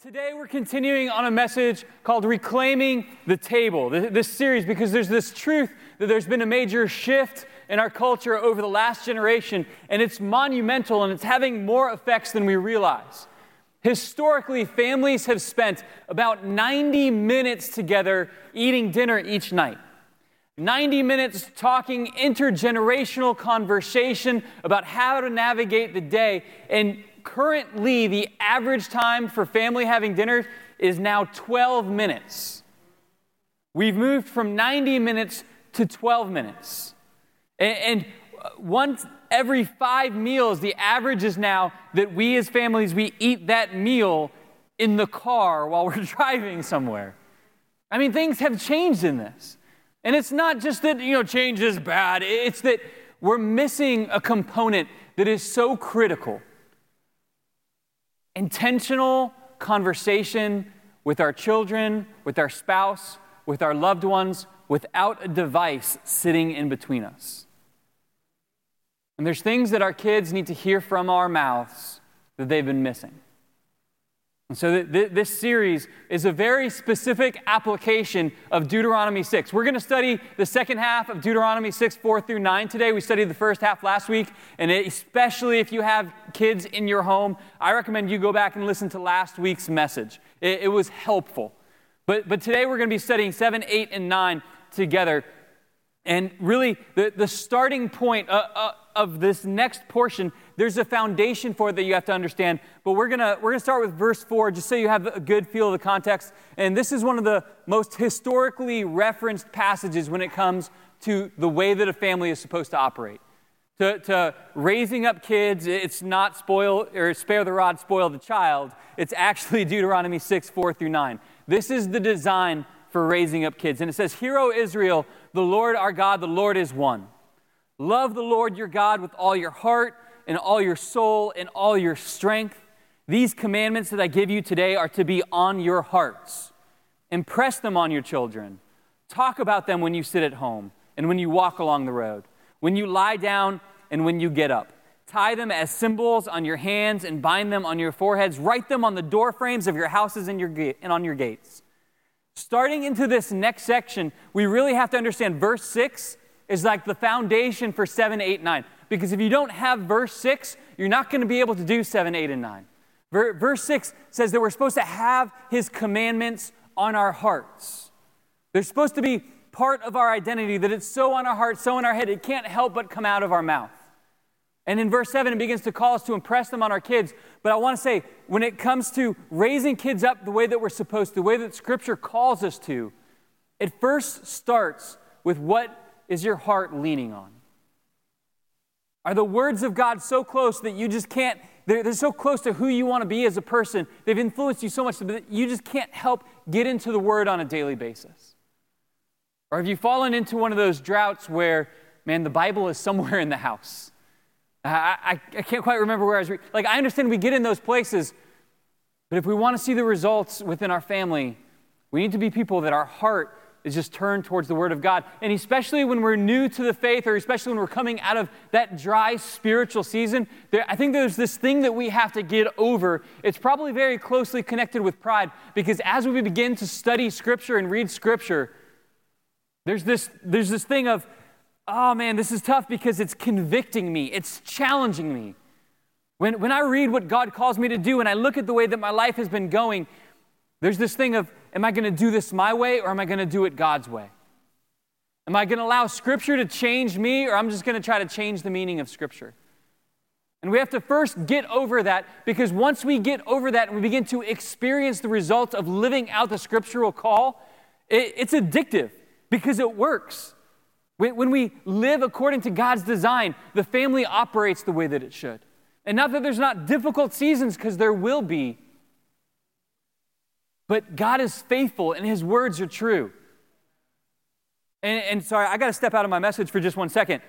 Today, we're continuing on a message called Reclaiming the Table, this series, because there's this truth that there's been a major shift in our culture over the last generation, and it's monumental and it's having more effects than we realize. Historically, families have spent about 90 minutes together eating dinner each night. 90 minutes talking intergenerational conversation about how to navigate the day. And currently, the average time for family having dinner is now 12 minutes. We've moved from 90 minutes to 12 minutes. And, uh, once every five meals, the average is now that we as families, we eat that meal in the car while we're driving somewhere. I mean, things have changed in this. And it's not just that, you know, change is bad, it's that we're missing a component that is so critical intentional conversation with our children, with our spouse, with our loved ones, without a device sitting in between us. And there's things that our kids need to hear from our mouths that they've been missing. And so, th- th- this series is a very specific application of Deuteronomy 6. We're going to study the second half of Deuteronomy 6, 4 through 9 today. We studied the first half last week, and especially if you have kids in your home, I recommend you go back and listen to last week's message. It, it was helpful. But, but today we're going to be studying 7, 8, and 9 together. And really, the, the starting point uh, uh, of this next portion, there's a foundation for it that you have to understand. But we're going to we're gonna start with verse 4, just so you have a good feel of the context. And this is one of the most historically referenced passages when it comes to the way that a family is supposed to operate. To, to raising up kids, it's not spoil or spare the rod, spoil the child. It's actually Deuteronomy 6, 4 through 9. This is the design for raising up kids. And it says, Hear, O Israel, the Lord our God, the Lord is one. Love the Lord your God with all your heart and all your soul and all your strength. These commandments that I give you today are to be on your hearts. Impress them on your children. Talk about them when you sit at home and when you walk along the road, when you lie down and when you get up. Tie them as symbols on your hands and bind them on your foreheads. Write them on the door frames of your houses and, your ga- and on your gates. Starting into this next section, we really have to understand verse 6 is like the foundation for 7, 8, 9. Because if you don't have verse 6, you're not going to be able to do 7, 8, and 9. Verse 6 says that we're supposed to have his commandments on our hearts. They're supposed to be part of our identity, that it's so on our heart, so in our head, it can't help but come out of our mouth. And in verse 7, it begins to call us to impress them on our kids. But I want to say, when it comes to raising kids up the way that we're supposed to, the way that Scripture calls us to, it first starts with what is your heart leaning on? Are the words of God so close that you just can't, they're, they're, so close to who you want to be as a person, they've influenced you so much that you just can't help get into the Word on a daily basis? Or have you fallen into one of those droughts where, man, the Bible is somewhere in the house? I, I, I can't quite remember where I was. Re- like, I understand we get in those places, but if we want to see the results within our family, we need to be people that our heart is just turned towards the Word of God. And especially when we're new to the faith, or especially when we're coming out of that dry spiritual season, there, I think there's this thing that we have to get over. It's probably very closely connected with pride because as we begin to study Scripture and read Scripture, there's this, there's this thing of, oh man, this is tough because it's convicting me, it's challenging me. When, when I read what God calls me to do and I look at the way that my life has been going, there's this thing of, am I going to do this my way or am I going to do it God's way? Am I going to allow Scripture to change me or I'm just going to try to change the meaning of Scripture? And we have to first get over that because once we get over that and we begin to experience the results of living out the scriptural call, it, it's addictive because it works. When, when we live according to God's design, the family operates the way that it should. And not that there's not difficult seasons, because there will be, but God is faithful and his words are true. And, and sorry, I got to step out of my message for just one second.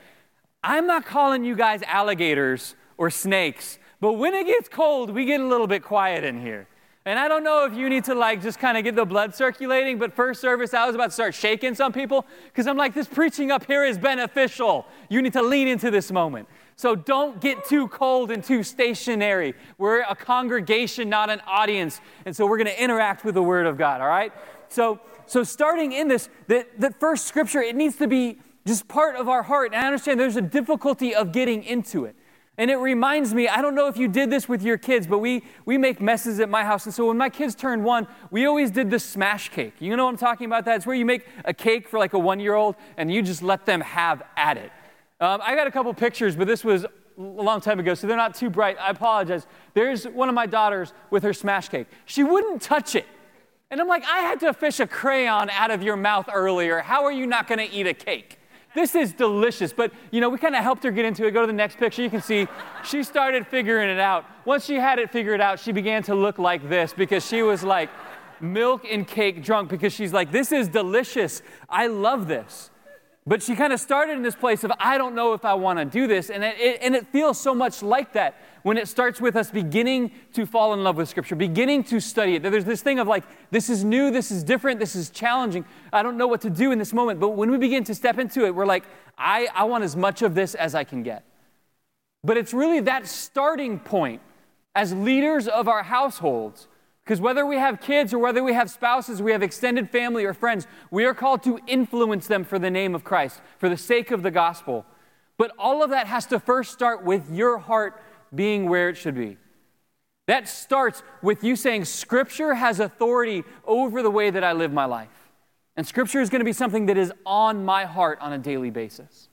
I'm not calling you guys alligators or snakes, but when it gets cold, we get a little bit quiet in here. And I don't know if you need to like just kind of get the blood circulating, but first service, I was about to start shaking some people because I'm like, this preaching up here is beneficial. You need to lean into this moment. So don't get too cold and too stationary. We're a congregation, not an audience. And so we're going to interact with the Word of God, all right? So, so starting in this, that, that first scripture, it needs to be just part of our heart. And I understand there's a difficulty of getting into it. And it reminds me, I don't know if you did this with your kids, but we, we make messes at my house. And so when my kids turned one, we always did the smash cake. You know what I'm talking about? That's where you make a cake for like a one year old and you just let them have at it. Um, I got a couple pictures, but this was a long time ago, so they're not too bright. I apologize. There's one of my daughters with her smash cake. She wouldn't touch it. And I'm like, I had to fish a crayon out of your mouth earlier. How are you not going to eat a cake? This is delicious. But, you know, we kind of helped her get into it. Go to the next picture. You can see she started figuring it out. Once she had it figured out, she began to look like this because she was like milk and cake drunk because she's like, this is delicious. I love this. But she kind of started in this place of, I don't know if I want to do this. And it, and it feels so much like that when it starts with us beginning to fall in love with Scripture, beginning to study it. There's this thing of like, this is new, this is different, this is challenging. I don't know what to do in this moment. But when we begin to step into it, we're like, I, I want as much of this as I can get. But it's really that starting point as leaders of our households because whether we have kids or whether we have spouses, we have extended family or friends, we are called to influence them for the name of Christ, for the sake of the gospel. But all of that has to first start with your heart being where it should be. That starts with you saying, Scripture has authority over the way that I live my life. And Scripture is going to be something that is on my heart on a daily basis.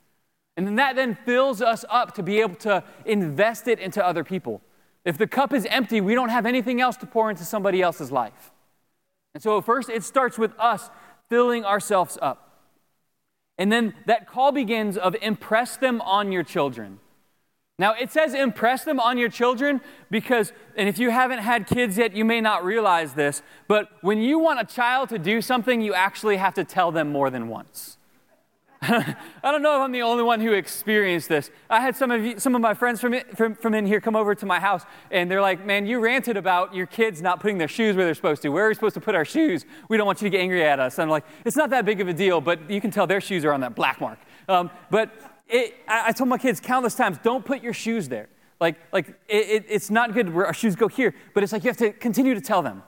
And then that then fills us up to be able to invest it into other people. If the cup is empty, we don't have anything else to pour into somebody else's life. And so, first, it starts with us filling ourselves up. And then that call begins of impress them on your children. Now, it says impress them on your children because, and if you haven't had kids yet, you may not realize this, but when you want a child to do something, you actually have to tell them more than once. I don't know if I'm the only one who experienced this. I had some of you, some of my friends from, from, from in here come over to my house, and they're like, "Man, you ranted about your kids not putting their shoes where they're supposed to. Where are we supposed to put our shoes? We don't want you to get angry at us." And I'm like, "It's not that big of a deal, but you can tell their shoes are on that black mark." Um, but it, I, I, told my kids countless times, "Don't put your shoes there. Like, like it, it, it's not good where our shoes go here." But it's like you have to continue to tell them.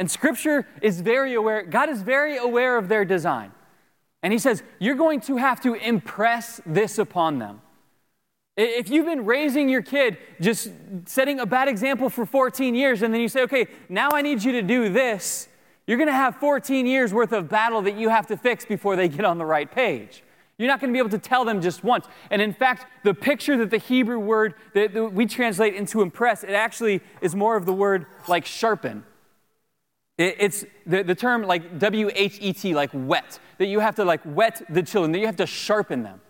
And Scripture is very aware. God is very aware of their design. And he says, You're going to have to impress this upon them. If you've been raising your kid, just setting a bad example for 14 years, and then you say, Okay, now I need you to do this, you're going to have 14 years worth of battle that you have to fix before they get on the right page. You're not going to be able to tell them just once. And in fact, the picture that the Hebrew word that we translate into impress, it actually is more of the word like sharpen. It's the, the term like W H E T, like wet, that you have to like wet the children, that you have to sharpen them.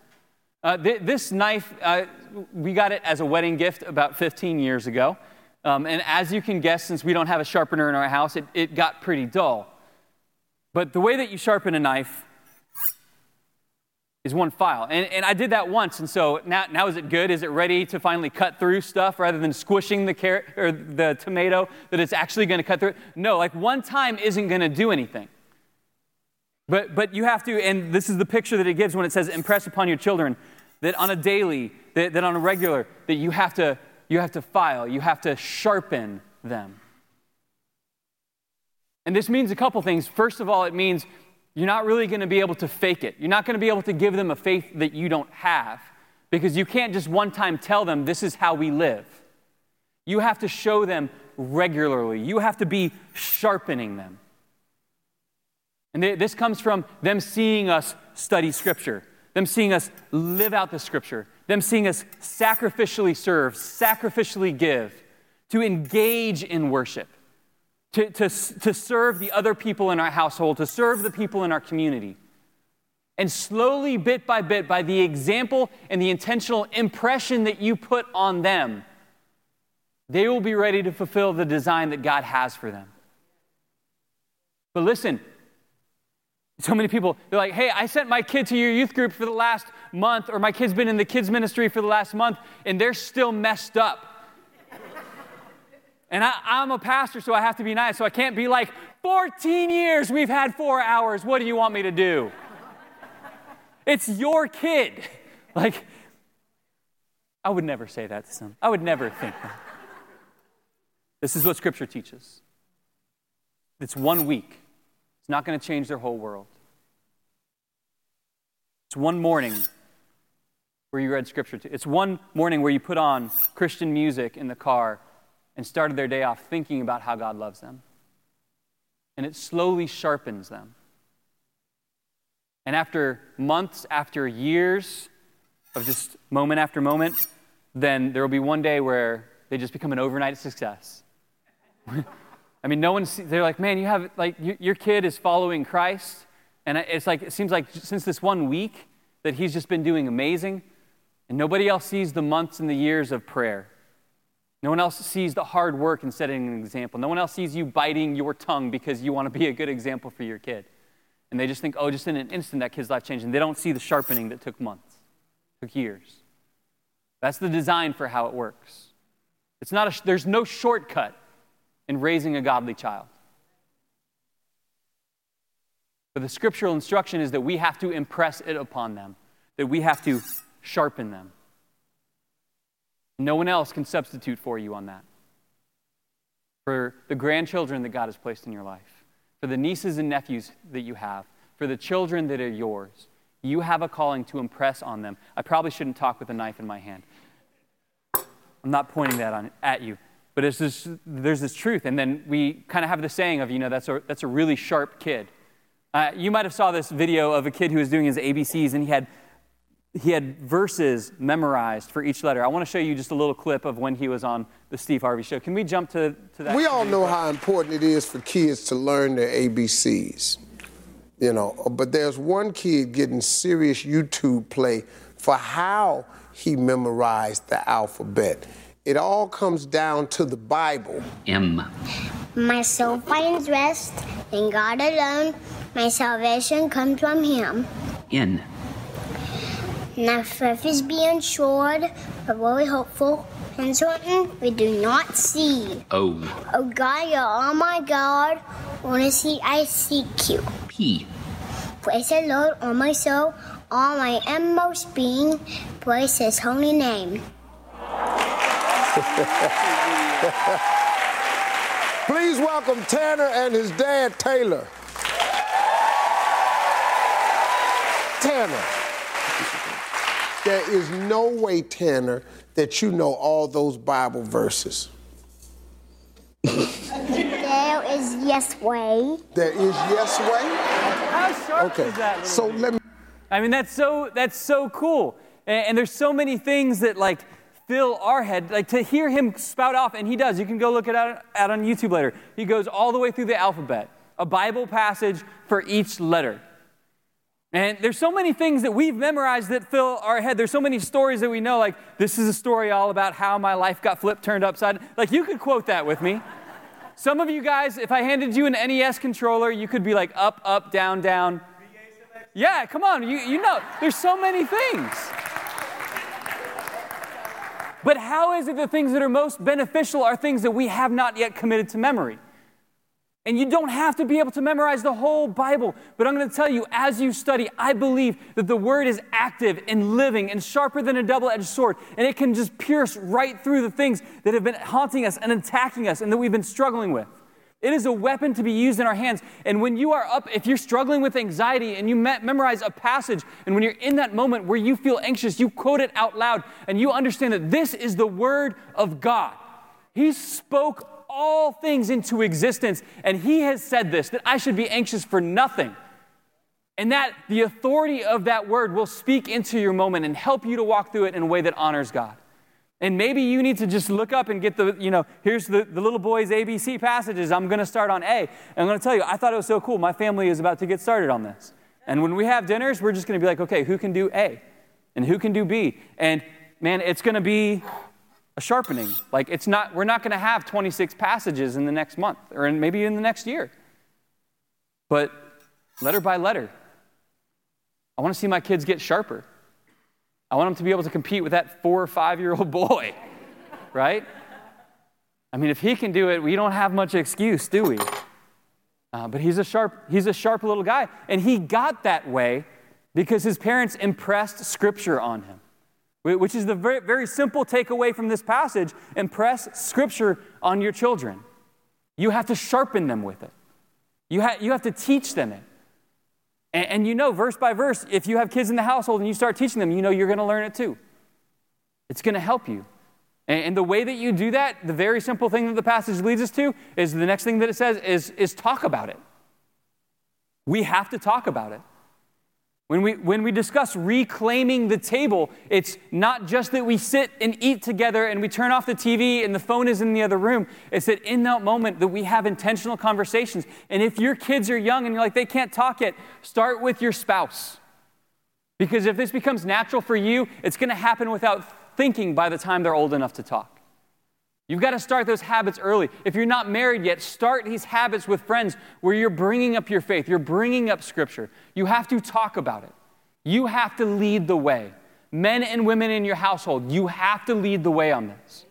Uh, th- this knife, uh, we got it as a wedding gift about 15 years ago. Um, and as you can guess, since we don't have a sharpener in our house, it, it got pretty dull. But the way that you sharpen a knife is one file. And, and I did that once, and so now, now is it good? Is it ready to finally cut through stuff rather than squishing the carrot or the tomato that it's actually going to cut through? No, like one time isn't going to do anything. But, but you have to, and this is the picture that it gives when it says impress upon your children that on a daily, that, that on a regular, that you have to you have to file, you have to sharpen them. And this means a couple things. First of all, it means you're not really going to be able to fake it. You're not going to be able to give them a faith that you don't have because you can't just one time tell them, this is how we live. You have to show them regularly, you have to be sharpening them. And this comes from them seeing us study Scripture, them seeing us live out the Scripture, them seeing us sacrificially serve, sacrificially give, to engage in worship to, to, to serve the other people in our household, to serve the people in our community. And slowly, bit by bit, by the example and the intentional impression that you put on them, they will be ready to fulfill the design that God has for them. But listen, so many people, they're like, hey, I sent my kid to your youth group for the last month, or my kid's been in the kids' ministry for the last month, and they're still messed up. And I, am a pastor, so I have to be nice. So I can't be like, 14 years we've had four hours. What do you want me to do? it's your kid. Like, I, would never say that to some. I would never think that. This is what Scripture teaches. It's one week. It's not going to change their whole world. It's one morning where you read Scripture. To. It's one morning where you put on Christian music in the car and started their day off thinking about how God loves them. And it slowly sharpens them. And after months, after years of just moment after moment, then there will be one day where they just become an overnight success. I mean, no one, they're like, man, you have, like, your kid is following Christ. And it's like, it seems like since this one week that he's just been doing amazing. And nobody else sees the months and the years of prayer. No one else sees the hard work in setting an example. No one else sees you biting your tongue because you want to be a good example for your kid. And they just think, oh, just in an instant that kid's life changed. And they don't see the sharpening that took months, took years. That's the design for how it works. It's not a, there's no shortcut in raising a godly child. But the scriptural instruction is that we have to impress it upon them, that we have to sharpen them. No one else can substitute for you on that. For the grandchildren that God has placed in your life, for the nieces and nephews that you have, for the children that are yours, you have a calling to impress on them. I probably shouldn't talk with a knife in my hand. I'm not pointing that on, at you, but this, there's this truth. And then we kind of have the saying of, you know, that's a, that's a really sharp kid. Uh, you might have saw this video of a kid who was doing his ABCs, and he had he had verses memorized for each letter. I want to show you just a little clip of when he was on the Steve Harvey show. Can we jump to, to that? We all know how important it is for kids to learn their ABCs, you know, but there's one kid getting serious YouTube play for how he memorized the alphabet. It all comes down to the Bible. M. My soul finds rest in God alone. My salvation comes from Him. N. Now faith is being assured, but very hopeful, and certain we do not see. Oh. Oh God, you're oh, my God. Honestly, I see, I seek you. P. Praise the Lord, all my soul, all my inmost being. Praise His holy name. Please welcome Tanner and his dad, Taylor. Tanner. There is no way, Tanner, that you know all those Bible verses. There is yes way. There is yes way? How sharp Okay. is that? little So dude? let me I mean, that's so that's so cool. And, and there's so many things that like fill our head. Like to hear him spout off, and he does. You can go look it out, out on YouTube later. He goes all the way through the alphabet, a Bible passage for each letter. And there's so many things that we've memorized that fill our head. There's so many stories that we know, like, this is a story all about how my life got flipped, turned upside. Like, you could quote that with me. Some of you guys, if I handed you an NES controller, you could be like up, up, down, down. Yeah, come on. You, you know, there's so many things. But how is it the things that are most beneficial are things that we have not yet committed to memory? And you don't have to be able to memorize the whole Bible. But I'm going to tell you, as you study, I believe that the Word is active and living and sharper than a double edged sword. And it can just pierce right through the things that have been haunting us and attacking us and that we've been struggling with. It is a weapon to be used in our hands. And when you are up, if you're struggling with anxiety and you me- memorize a passage, and when you're in that moment where you feel anxious, you quote it out loud and you understand that this is the Word of God. He spoke all things into existence, and He has said this that I should be anxious for nothing. And that the authority of that word will speak into your moment and help you to walk through it in a way that honors God. And maybe you need to just look up and get the, you know, here's the, the little boy's ABC passages. I'm going to start on A. And I'm going to tell you, I thought it was so cool. My family is about to get started on this. And when we have dinners, we're just going to be like, okay, who can do A? And who can do B? And man, it's going to be a sharpening. Like, it's not, we're not going to have 26 passages in the next month or in, maybe in the next year. But letter by letter, I want to see my kids get sharper. I want them to be able to compete with that four or five year old boy, right? I mean, if he can do it, we don't have much excuse, do we? Uh, but he's a sharp, he's a sharp little guy, and he got that way because his parents impressed Scripture on him. Which is the very, very simple takeaway from this passage. Impress Scripture on your children. You have to sharpen them with it, you, ha- you have to teach them it. And, and you know, verse by verse, if you have kids in the household and you start teaching them, you know you're going to learn it too. It's going to help you. And, and the way that you do that, the very simple thing that the passage leads us to, is the next thing that it says is, is talk about it. We have to talk about it. When we, when we discuss reclaiming the table, it's not just that we sit and eat together and we turn off the TV and the phone is in the other room. It's that in that moment that we have intentional conversations. And if your kids are young and you're like, they can't talk yet, start with your spouse. Because if this becomes natural for you, it's going to happen without thinking by the time they're old enough to talk. You've got to start those habits early. If you're not married yet, start these habits with friends where you're bringing up your faith, you're bringing up scripture. You have to talk about it. You have to lead the way. Men and women in your household, you have to lead the way on this.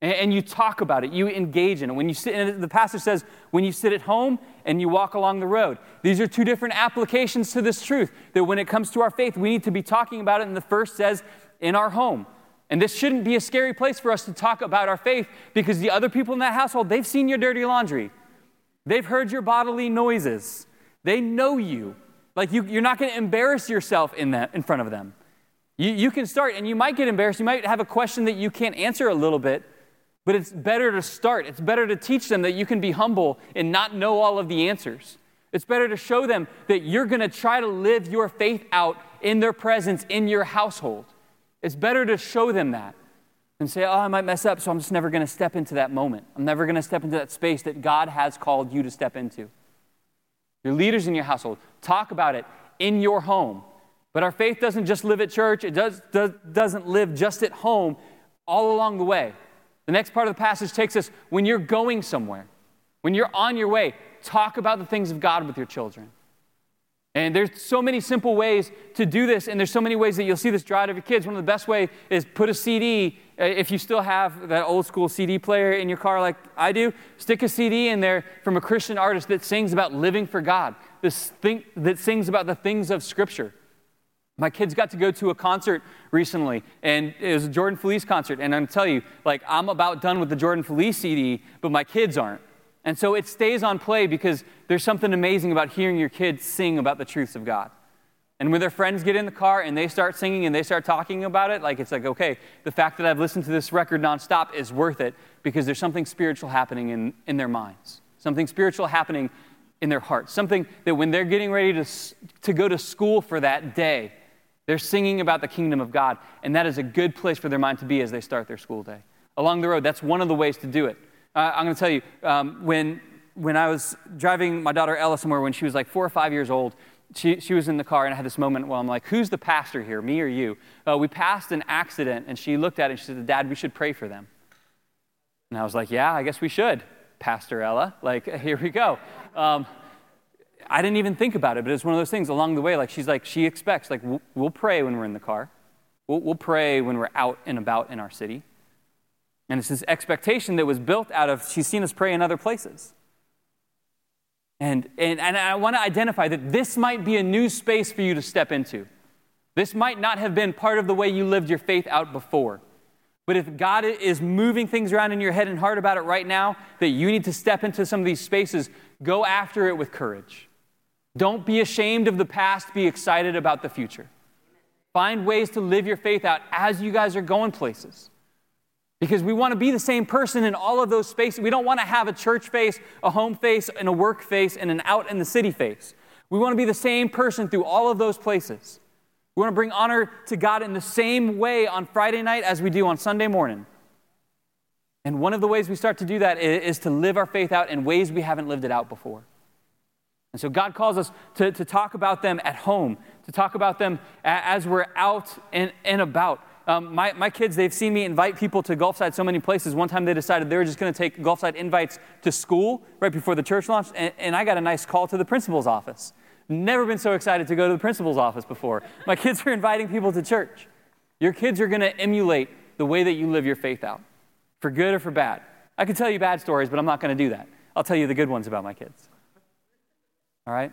And, and you talk about it, you engage in it. When you sit, and the pastor says, when you sit at home and you walk along the road, these are two different applications to this truth. That when it comes to our faith, we need to be talking about it. And the first says, in our home. And this shouldn't be a scary place for us to talk about our faith because the other people in that household, they've seen your dirty laundry. They've heard your bodily noises. They know you. Like you, you're not going to embarrass yourself in, that, in front of them. You, you can start, and you might get embarrassed. You might have a question that you can't answer a little bit, but it's better to start. It's better to teach them that you can be humble and not know all of the answers. It's better to show them that you're going to try to live your faith out in their presence in your household. It's better to show them that and say, oh, I might mess up, so I'm just never going to step into that moment. I'm never going to step into that space that God has called you to step into. Your leaders in your household, talk about it in your home. But our faith doesn't just live at church, it does, does, doesn't live just at home all along the way. The next part of the passage takes us when you're going somewhere, when you're on your way, talk about the things of God with your children. And there's so many simple ways to do this, and there's so many ways that you'll see this draw out of your kids. One of the best ways is put a CD, uh, if you still have that old school CD player in your car like I do, stick a CD in there from a Christian artist that sings about living for God, this thing, that sings about the things of Scripture. My kids got to go to a concert recently, and it was a Jordan Feliz concert. And I'm telling you, like, I'm about done with the Jordan Feliz CD, but my kids aren't. And so it stays on play because there's something amazing about hearing your kids sing about the truths of God. And when their friends get in the car and they start singing and they start talking about it, like it's like, okay, the fact that I've listened to this record nonstop is worth it because there's something spiritual happening in, in their minds, something spiritual happening in their hearts, something that when they're getting ready to, to go to school for that day, they're singing about the kingdom of God. And that is a good place for their mind to be as they start their school day. Along the road, that's one of the ways to do it. Uh, I'm going to tell you, um, when, when I was driving my daughter Ella somewhere when she was like four or five years old, she, she was in the car and I had this moment where I'm like, who's the pastor here, me or you? Uh, we passed an accident and she looked at it and she said, Dad, we should pray for them. And I was like, yeah, I guess we should, Pastor Ella. Like, here we go. Um, I didn't even think about it, but it's one of those things along the way. Like, she's like, she expects, like, we'll, we'll pray when we're in the car. We'll, we'll pray when we're out and about in our city. And it's this expectation that was built out of she's seen us pray in other places. And, and, and I want to identify that this might be a new space for you to step into. This might not have been part of the way you lived your faith out before. But if God is moving things around in your head and heart about it right now, that you need to step into some of these spaces, go after it with courage. Don't be ashamed of the past, be excited about the future. Find ways to live your faith out as you guys are going places. Because we want to be the same person in all of those spaces. We don't want to have a church face, a home face, and a work face, and an out in the city face. We want to be the same person through all of those places. We want to bring honor to God in the same way on Friday night as we do on Sunday morning. And one of the ways we start to do that is to live our faith out in ways we haven't lived it out before. And so God calls us to, to talk about them at home, to talk about them as we're out and, and about. Um, my, my kids, they've seen me invite people to Gulfside so many places. One time they decided they were just going to take Gulfside invites to school right before the church launch, and, and I got a nice call to the principal's office. Never been so excited to go to the principal's office before. My kids are inviting people to church. Your kids are going to emulate the way that you live your faith out, for good or for bad. I could tell you bad stories, but I'm not going to do that. I'll tell you the good ones about my kids. All right?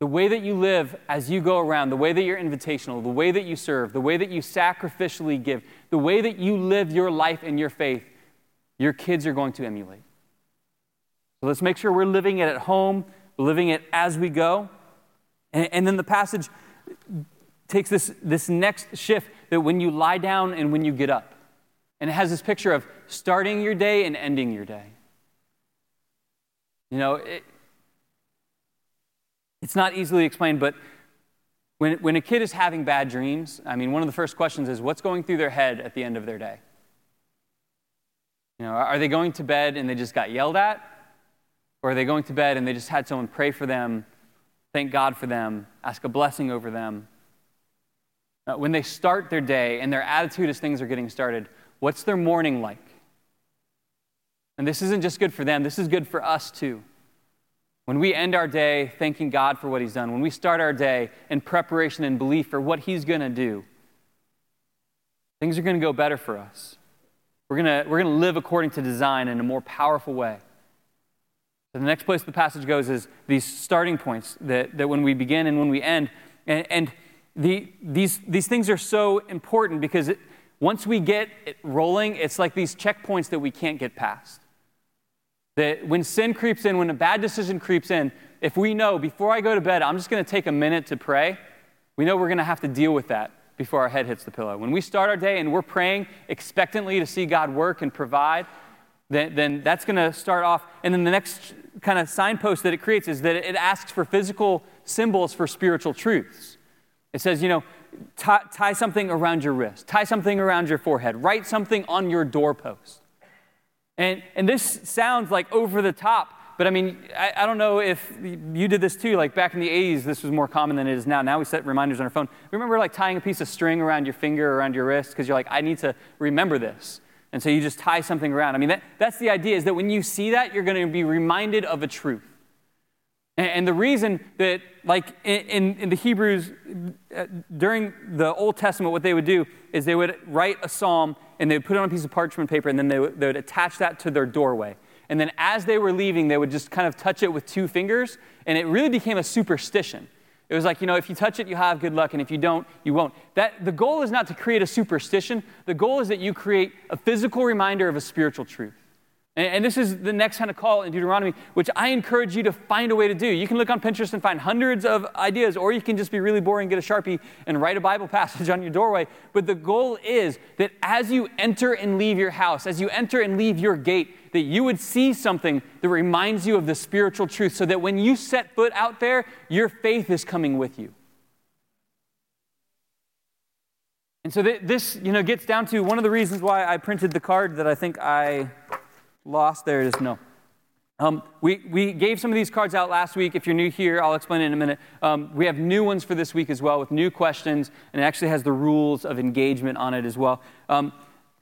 The way that you live as you go around, the way that you're invitational, the way that you serve, the way that you sacrificially give, the way that you live your life and your faith, your kids are going to emulate. So let's make sure we're living it at home, living it as we go. And, and then the passage takes this, this next shift that when you lie down and when you get up. And it has this picture of starting your day and ending your day. You know, it, it's not easily explained, but when, when a kid is having bad dreams, I mean, one of the first questions is what's going through their head at the end of their day? You know, are they going to bed and they just got yelled at? Or are they going to bed and they just had someone pray for them, thank God for them, ask a blessing over them? Uh, when they start their day and their attitude as things are getting started, what's their morning like? And this isn't just good for them, this is good for us too. When we end our day thanking God for what He's done, when we start our day in preparation and belief for what He's going to do, things are going to go better for us. We're going we're to live according to design in a more powerful way. So the next place the passage goes is these starting points that, that when we begin and when we end. And, and the, these, these things are so important because it, once we get it rolling, it's like these checkpoints that we can't get past. That when sin creeps in, when a bad decision creeps in, if we know before I go to bed, I'm just going to take a minute to pray, we know we're going to have to deal with that before our head hits the pillow. When we start our day and we're praying expectantly to see God work and provide, then, then that's going to start off. And then the next kind of signpost that it creates is that it asks for physical symbols for spiritual truths. It says, you know, tie, tie something around your wrist, tie something around your forehead, write something on your doorpost. And, and this sounds like over the top, but I mean, I, I, don't know if you did this too. Like back in the 80s, this was more common than it is now. Now we set reminders on our phone. Remember like tying a piece of string around your finger or around your wrist because you're like, I need to remember this. And so you just tie something around. I mean, that, that's the idea is that when you see that, you're going to be reminded of a truth. And, and the reason that, like in, in the Hebrews, uh, during the Old Testament, what they would do is they would write a psalm and they would put it on a piece of parchment paper and then they would, they would attach that to their doorway. And then as they were leaving, they would just kind of touch it with two fingers, and it really became a superstition. It was like, you know, if you touch it, you have good luck, and if you don't, you won't. That, the goal is not to create a superstition. The goal is that you create a physical reminder of a spiritual truth. And, this is the next kind of call in Deuteronomy, which I encourage you to find a way to do. You can look on Pinterest and find hundreds of ideas, or you can just be really boring, get a Sharpie, and write a Bible passage on your doorway. But the goal is that as you enter and leave your house, as you enter and leave your gate, that you would see something that reminds you of the spiritual truth so that when you set foot out there, your faith is coming with you. And so this, you know, gets down to one of the reasons why I printed the card that I think I lost? There it is. No. Um, we, we gave some of these cards out last week. If you're new here, I'll explain in a minute. Um, we have new ones for this week as well with new questions, and it actually has the rules of engagement on it as well. Um,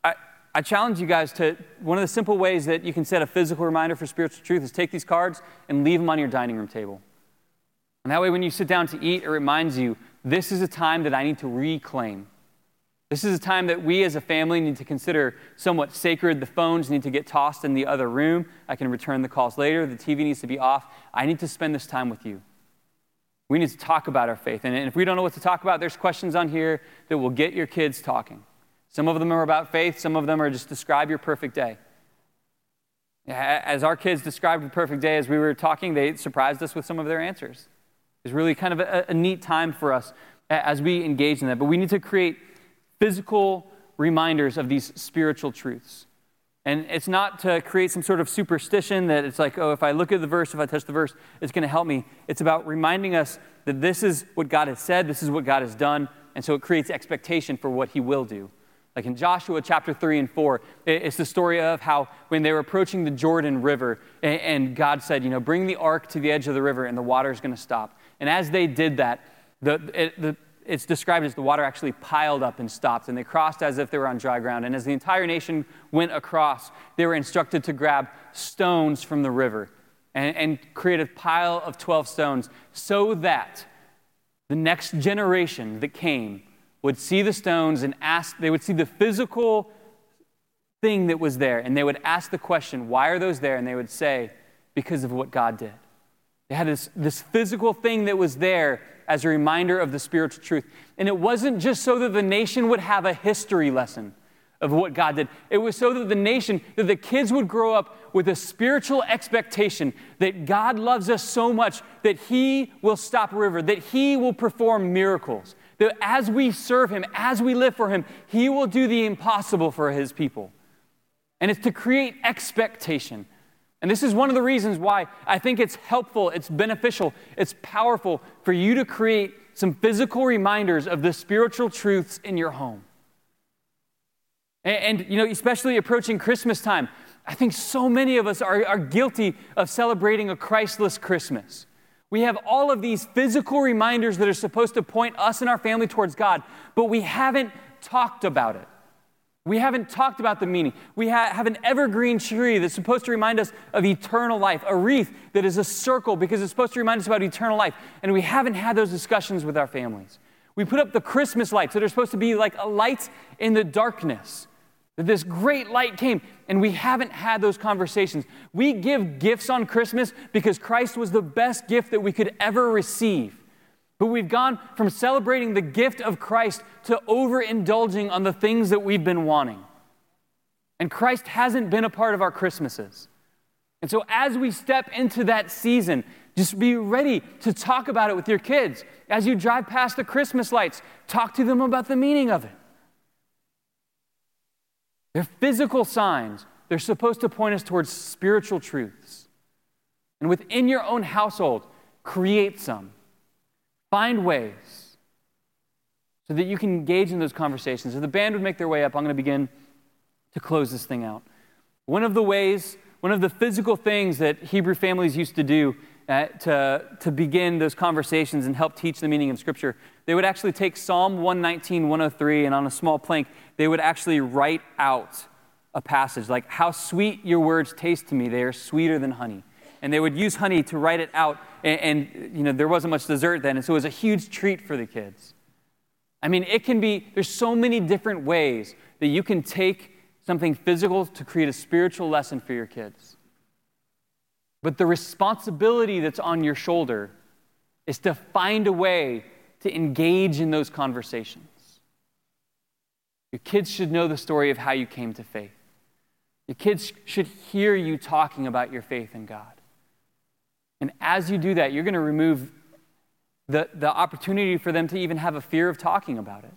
I, I challenge you guys to one of the simple ways that you can set a physical reminder for spiritual truth is take these cards and leave them on your dining room table. And that way, when you sit down to eat, it reminds you this is a time that I need to reclaim. This is a time that we as a family need to consider somewhat sacred. The phones need to get tossed in the other room. I can return the calls later. The TV needs to be off. I need to spend this time with you. We need to talk about our faith. And if we don't know what to talk about, there's questions on here that will get your kids talking. Some of them are about faith, some of them are just describe your perfect day. As our kids described the perfect day as we were talking, they surprised us with some of their answers. It's really kind of a, a neat time for us as we engage in that. But we need to create physical reminders of these spiritual truths. And it's not to create some sort of superstition that it's like, oh, if I look at the verse, if I touch the verse, it's going to help me. It's about reminding us that this is what God has said, this is what God has done, and so it creates expectation for what He will do. Like in Joshua chapter 3 and 4, it's the story of how when they were approaching the Jordan River, and God said, you know, bring the ark to the edge of the river, and the water is going to stop. And as they did that, the, it, the it's described as the water actually piled up and stopped, and they crossed as if they were on dry ground. And as the entire nation went across, they were instructed to grab stones from the river and, and create a pile of 12 stones so that the next generation that came would see the stones and ask, they would see the physical thing that was there, and they would ask the question, Why are those there? And they would say, Because of what God did. They had this, this physical thing that was there as a reminder of the spiritual truth. And it wasn't just so that the nation would have a history lesson of what God did. It was so that the nation, that the kids would grow up with a spiritual expectation that God loves us so much that He will stop a river, that He will perform miracles, that as we serve Him, as we live for Him, He will do the impossible for His people. And it's to create expectation. And this is one of the reasons why I think it's helpful, it's beneficial, it's powerful for you to create some physical reminders of the spiritual truths in your home. And, and, you know, especially approaching Christmas time, I think so many of us are, are guilty of celebrating a Christless Christmas. We have all of these physical reminders that are supposed to point us and our family towards God, but we haven't talked about it. We haven't talked about the meaning. We ha- have an evergreen tree that's supposed to remind us of eternal life, a wreath that is a circle because it's supposed to remind us about eternal life. And we haven't had those discussions with our families. We put up the Christmas lights that are supposed to be like a light in the darkness. That this great light came, and we haven't had those conversations. We give gifts on Christmas because Christ was the best gift that we could ever receive. But we've gone from celebrating the gift of Christ to overindulging on the things that we've been wanting. And Christ hasn't been a part of our Christmases. And so, as we step into that season, just be ready to talk about it with your kids. As you drive past the Christmas lights, talk to them about the meaning of it. They're physical signs. They're supposed to point us towards spiritual truths. And within your own household, create some. Find ways so that you can engage in those conversations. If the band would make their way up, I'm going to begin to close this thing out. One of the ways, one of the physical things that Hebrew families used to do uh, to, to begin those conversations and help teach the meaning of Scripture, they would actually take Psalm 119, 103, and on a small plank, they would actually write out a passage like, How sweet your words taste to me, they are sweeter than honey. And they would use honey to write it out, and, and you know, there wasn't much dessert then, and so it was a huge treat for the kids. I mean, it can be, there's so many different ways that you can take something physical to create a spiritual lesson for your kids. But the responsibility that's on your shoulder is to find a way to engage in those conversations. Your kids should know the story of how you came to faith. Your kids should hear you talking about your faith in God. And as you do that, you're going to remove the, the opportunity for them to even have a fear of talking about it.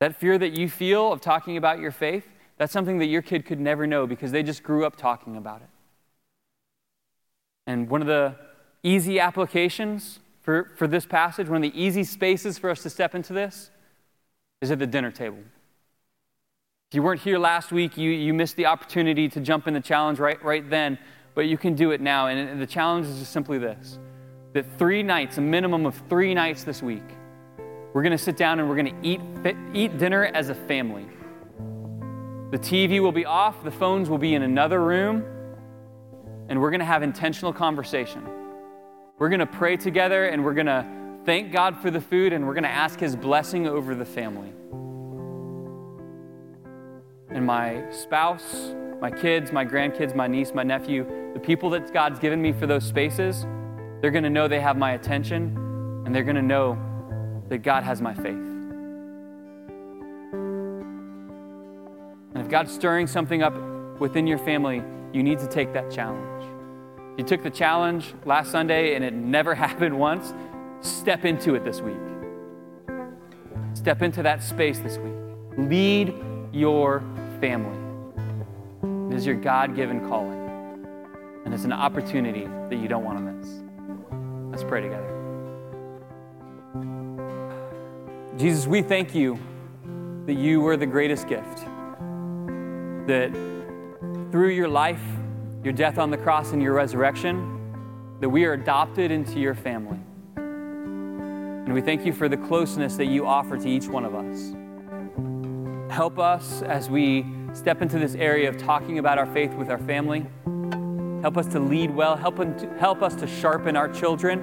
That fear that you feel of talking about your faith, that's something that your kid could never know because they just grew up talking about it. And one of the easy applications for, for this passage, one of the easy spaces for us to step into this, is at the dinner table. If you weren't here last week, you, you missed the opportunity to jump in the challenge right, right then, but you can do it now. And the challenge is just simply this that three nights, a minimum of three nights this week, we're going to sit down and we're going to eat, eat dinner as a family. The TV will be off, the phones will be in another room, and we're going to have intentional conversation. We're going to pray together and we're going to thank God for the food and we're going to ask His blessing over the family. And my spouse, my kids, my grandkids, my niece, my nephew, the people that God's given me for those spaces, they're going to know they have my attention and they're going to know that God has my faith. And if God's stirring something up within your family, you need to take that challenge. If You took the challenge last Sunday and it never happened once. Step into it this week. Step into that space this week. Lead your family. It is your God given calling. And it's an opportunity that you don't want to miss. Let's pray together. Jesus, we thank you that you were the greatest gift. That through your life, your death on the cross and your resurrection, that we are adopted into your family. And we thank you for the closeness that you offer to each one of us. Help us as we step into this area of talking about our faith with our family. Help us to lead well. Help, help us to sharpen our children.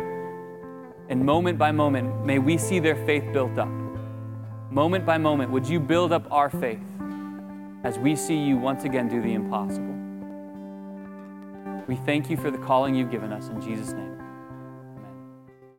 And moment by moment, may we see their faith built up. Moment by moment, would you build up our faith as we see you once again do the impossible? We thank you for the calling you've given us in Jesus' name.